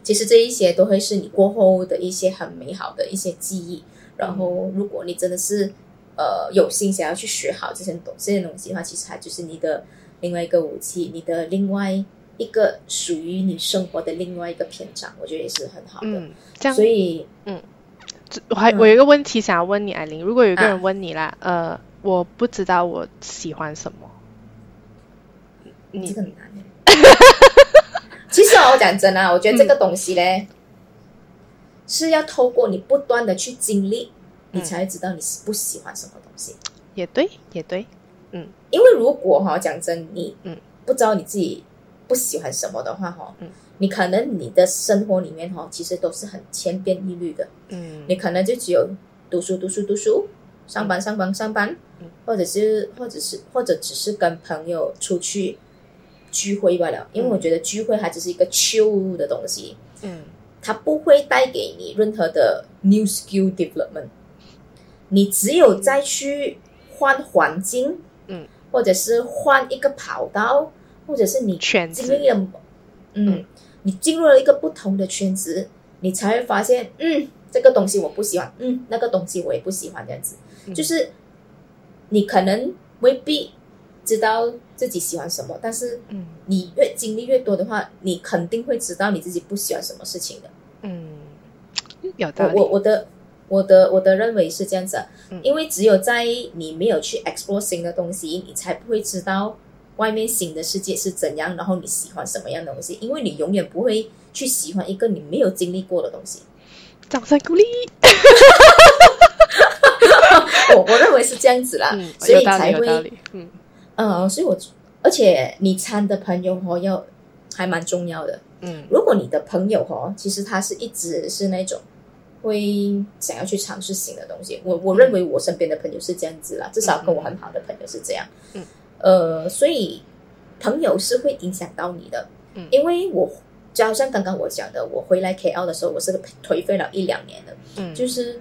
其实这一些都会是你过后的一些很美好的一些记忆。然后，如果你真的是呃有心想要去学好这些东这些东西的话，其实它就是你的另外一个武器，你的另外。一个属于你生活的另外一个篇章，我觉得也是很好的。嗯，这样，所以，嗯，我还我有一个问题想要问你，艾琳，如果有一个人问你啦，呃，我不知道我喜欢什么，你这个很难。其实我讲真啊，我觉得这个东西嘞，是要透过你不断的去经历，你才会知道你是不喜欢什么东西。也对，也对，嗯，因为如果哈讲真，你嗯。不知道你自己。不喜欢什么的话，哈，嗯，你可能你的生活里面，哈，其实都是很千篇一律的，嗯，你可能就只有读书、读书、读书，上班、上班、上班，或者是，或者是，或者只是跟朋友出去聚会罢了。因为我觉得聚会它只是一个旧的东西，嗯，它不会带给你任何的 new skill development。你只有再去换环境，嗯，或者是换一个跑道。或者是你经历了，嗯，你进入了一个不同的圈子，你才会发现，嗯，这个东西我不喜欢，嗯，那个东西我也不喜欢，这样子，就是你可能未必知道自己喜欢什么，但是，嗯，你越经历越多的话，你肯定会知道你自己不喜欢什么事情的，嗯，有道理。我我的我的我的认为是这样子，因为只有在你没有去 explore 新的东西，你才不会知道。外面新的世界是怎样？然后你喜欢什么样的东西？因为你永远不会去喜欢一个你没有经历过的东西。掌声鼓励。我我认为是这样子啦，所以才会嗯嗯，所以我而且你参的朋友哦，要还蛮重要的。嗯，如果你的朋友哦，其实他是一直是那种会想要去尝试新的东西。我我认为我身边的朋友是这样子啦，至少跟我很好的朋友是这样。嗯。呃，所以朋友是会影响到你的，嗯，因为我就好像刚刚我讲的，我回来 KL 的时候，我是个颓废了一两年的，嗯，就是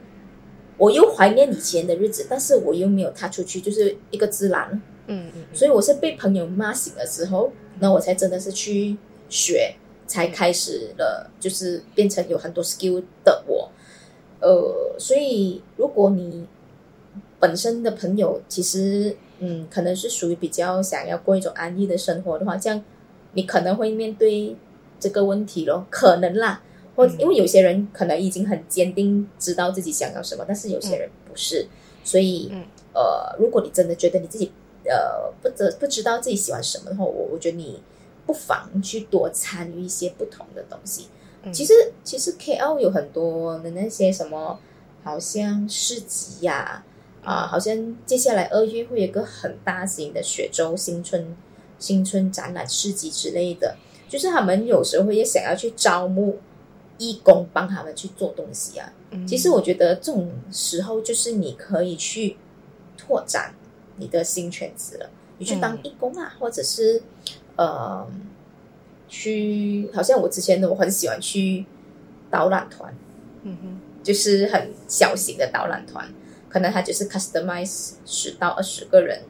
我又怀念以前的日子，但是我又没有踏出去，就是一个自然。嗯嗯，所以我是被朋友骂醒了之后，那我才真的是去学，才开始了，就是变成有很多 skill 的我。呃，所以如果你本身的朋友其实嗯，可能是属于比较想要过一种安逸的生活的话，这样你可能会面对这个问题咯，可能啦。或因为有些人可能已经很坚定知道自己想要什么，但是有些人不是，所以呃，如果你真的觉得你自己。呃，不知不知道自己喜欢什么的话，我我觉得你不妨去多参与一些不同的东西。其实其实 KL 有很多的那些什么，好像市集呀，啊，好像接下来二月会有个很大型的雪州新春新春展览市集之类的，就是他们有时候也想要去招募义工帮他们去做东西啊。其实我觉得这种时候就是你可以去拓展。你的新圈子了，你去当义工啊，或者是呃，去好像我之前的我很喜欢去导览团，嗯哼，就是很小型的导览团，可能他就是 customize 十到二十个人，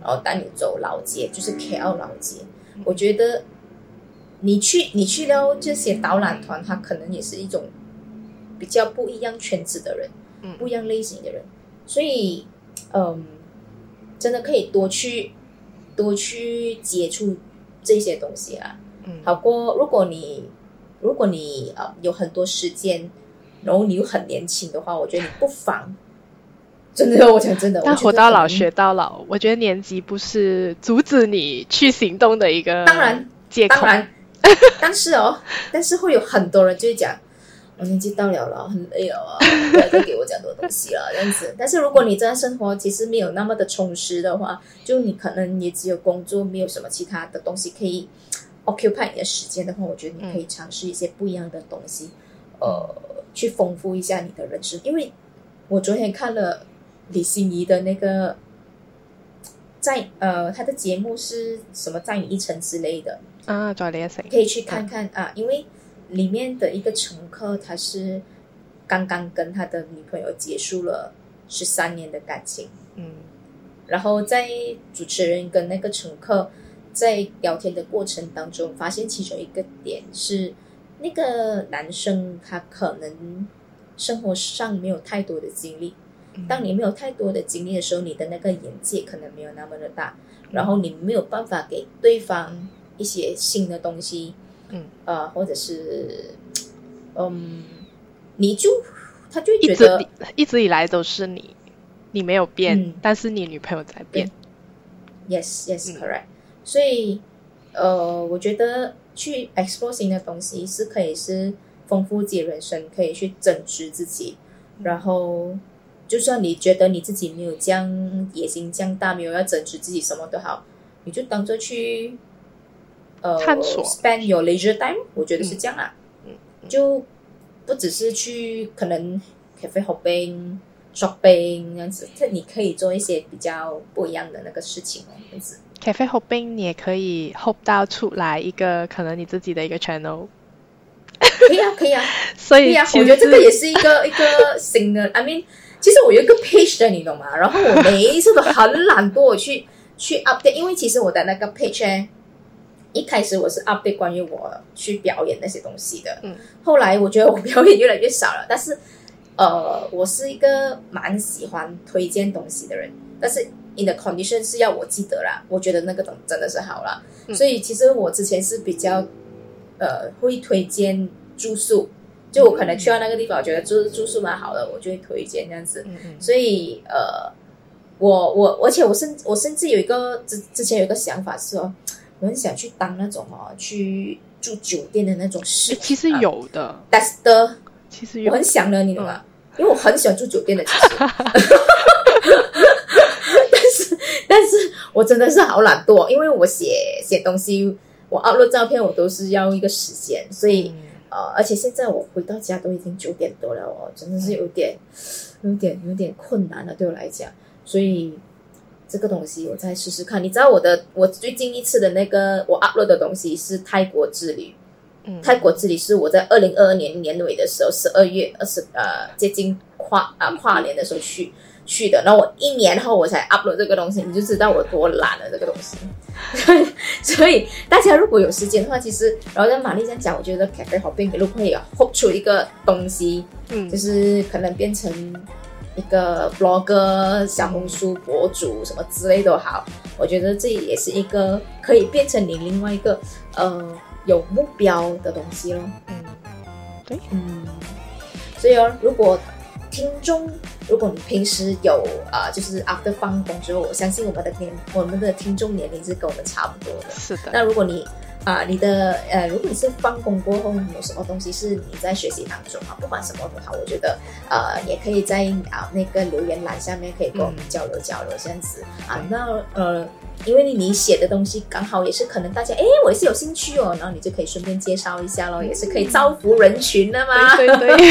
然后带你走老街，就是 KL 老街。我觉得你去你去了这些导览团，他可能也是一种比较不一样圈子的人，嗯，不一样类型的人，所以嗯。真的可以多去多去接触这些东西啊，嗯，好过如果你如果你呃有很多时间，然后你又很年轻的话，我觉得你不妨真的，我讲真的，但活到老学到老，我觉得年纪不是阻止你去行动的一个当然借口，当然，但是哦，但是会有很多人就会讲。我年纪到了了，很累了啊！不要再给我讲多东西了，这样子。但是如果你在生活其实没有那么的充实的话，就你可能也只有工作，没有什么其他的东西可以 occupy 你的时间的话，我觉得你可以尝试一些不一样的东西，呃，去丰富一下你的人生。因为我昨天看了李心怡的那个，在呃，他的节目是什么《在你一程》之类的啊，转联可以去看看啊，因为。里面的一个乘客，他是刚刚跟他的女朋友结束了十三年的感情，嗯，然后在主持人跟那个乘客在聊天的过程当中，发现其中一个点是，那个男生他可能生活上没有太多的经历，当你没有太多的经历的时候，你的那个眼界可能没有那么的大，然后你没有办法给对方一些新的东西。嗯，呃，或者是，嗯，你就他就觉得一直以来都是你，你没有变，但是你女朋友在变。Yes, yes, correct。所以，呃，我觉得去 explore 新的东西是可以是丰富自己人生，可以去增值自己。然后，就算你觉得你自己没有将野心降大，没有要增值自己什么都好，你就当做去。呃探索，spend your leisure time，我觉得是这样啊，嗯，就不只是去可能 cafe hopping、shopping 这样子，这你可以做一些比较不一样的那个事情哦，这样子。cafe hopping 你也可以 hop 到出来一个可能你自己的一个 channel，可以啊，可以啊，所以啊，我觉得这个也是一个 一个新的，I mean，其实我有一个 page 的，你懂吗？然后我每一次都很懒惰去去 update，因为其实我的那个 page。一开始我是 update 关于我去表演那些东西的，嗯，后来我觉得我表演越来越少了，但是，呃，我是一个蛮喜欢推荐东西的人，但是 in the condition 是要我记得啦，我觉得那个东真的是好了，所以其实我之前是比较，呃，会推荐住宿，就我可能去到那个地方，我觉得住住宿蛮好的，我就会推荐这样子，嗯嗯，所以呃，我我而且我甚我甚至有一个之之前有一个想法是哦。我很想去当那种哦，去住酒店的那种事。其实有的，That's the，其实有，我很想的，你懂吗？因为我很喜欢住酒店的，其实。但是，但是我真的是好懒惰，因为我写写东西，我 upload 照片，我都是要一个时间，所以呃，而且现在我回到家都已经九点多了哦，真的是有点，有点，有点困难了，对我来讲，所以。这个东西我再试试看。你知道我的我最近一次的那个我 upload 的东西是泰国之旅。嗯，泰国之旅是我在二零二二年年尾的时候，十二月二十呃接近跨啊跨年的时候去去的，然后我一年后我才 upload 这个东西，你就知道我多懒了这个东西。所以大家如果有时间的话，其实然后像玛丽这样讲，我觉得 cafe 好变，如果可以 hook 出一个东西，嗯，就是可能变成一个 blog、小红书博主什么之类都好，我觉得这也是一个可以变成你另外一个呃有目标的东西咯。嗯，对，嗯，所以哦，如果听众，如果你平时有啊，就是 after 放工之后，我相信我们的年，我们的听众年龄是跟我们差不多的。是的。那如果你啊，你的呃，如果你是放工过后有什么东西是你在学习当中啊，不管什么都好，我觉得呃，也可以在啊那个留言栏下面可以跟我们交流交流这样子啊。那呃。因为你你写的东西刚好也是可能大家哎，我也是有兴趣哦，然后你就可以顺便介绍一下咯，也是可以造福人群的嘛。对对对。OK，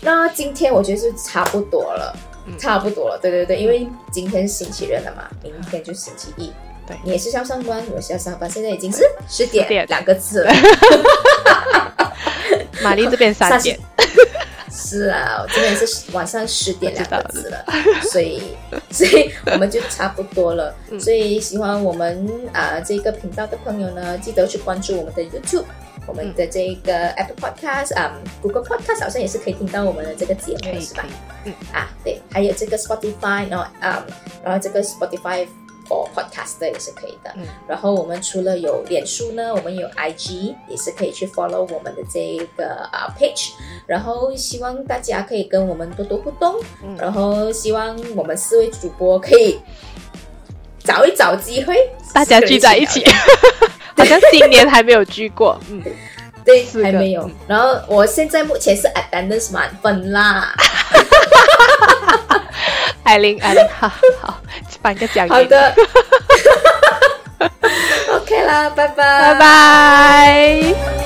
那今天我觉得是差不多了，差不多了。对对对，因为今天是星期日了嘛，明天就星期一。对，你也是要上班，我是要上班，现在已经是十点两个字了。玛丽这边三点。是啊，这边是晚上十点两个字了，所以，所以我们就差不多了。所以喜欢我们啊这个频道的朋友呢，记得去关注我们的 YouTube，我们的这个 Apple Podcast 啊，Google Podcast 好像也是可以听到我们的这个节目，是吧？嗯啊，对，还有这个 Spotify，然后啊，然后这个 Spotify。或 podcast 也是可以的。嗯，然后我们除了有脸书呢，我们有 IG 也是可以去 follow 我们的这个啊 page。然后希望大家可以跟我们多多互动。嗯，然后希望我们四位主播可以找一找机会，大家聚在一起。好像今年还没有聚过。嗯，对，还没有。然后我现在目前是 attendance 满分啦。艾琳，艾琳，好好，颁个奖。好的，OK 啦，拜拜，拜拜。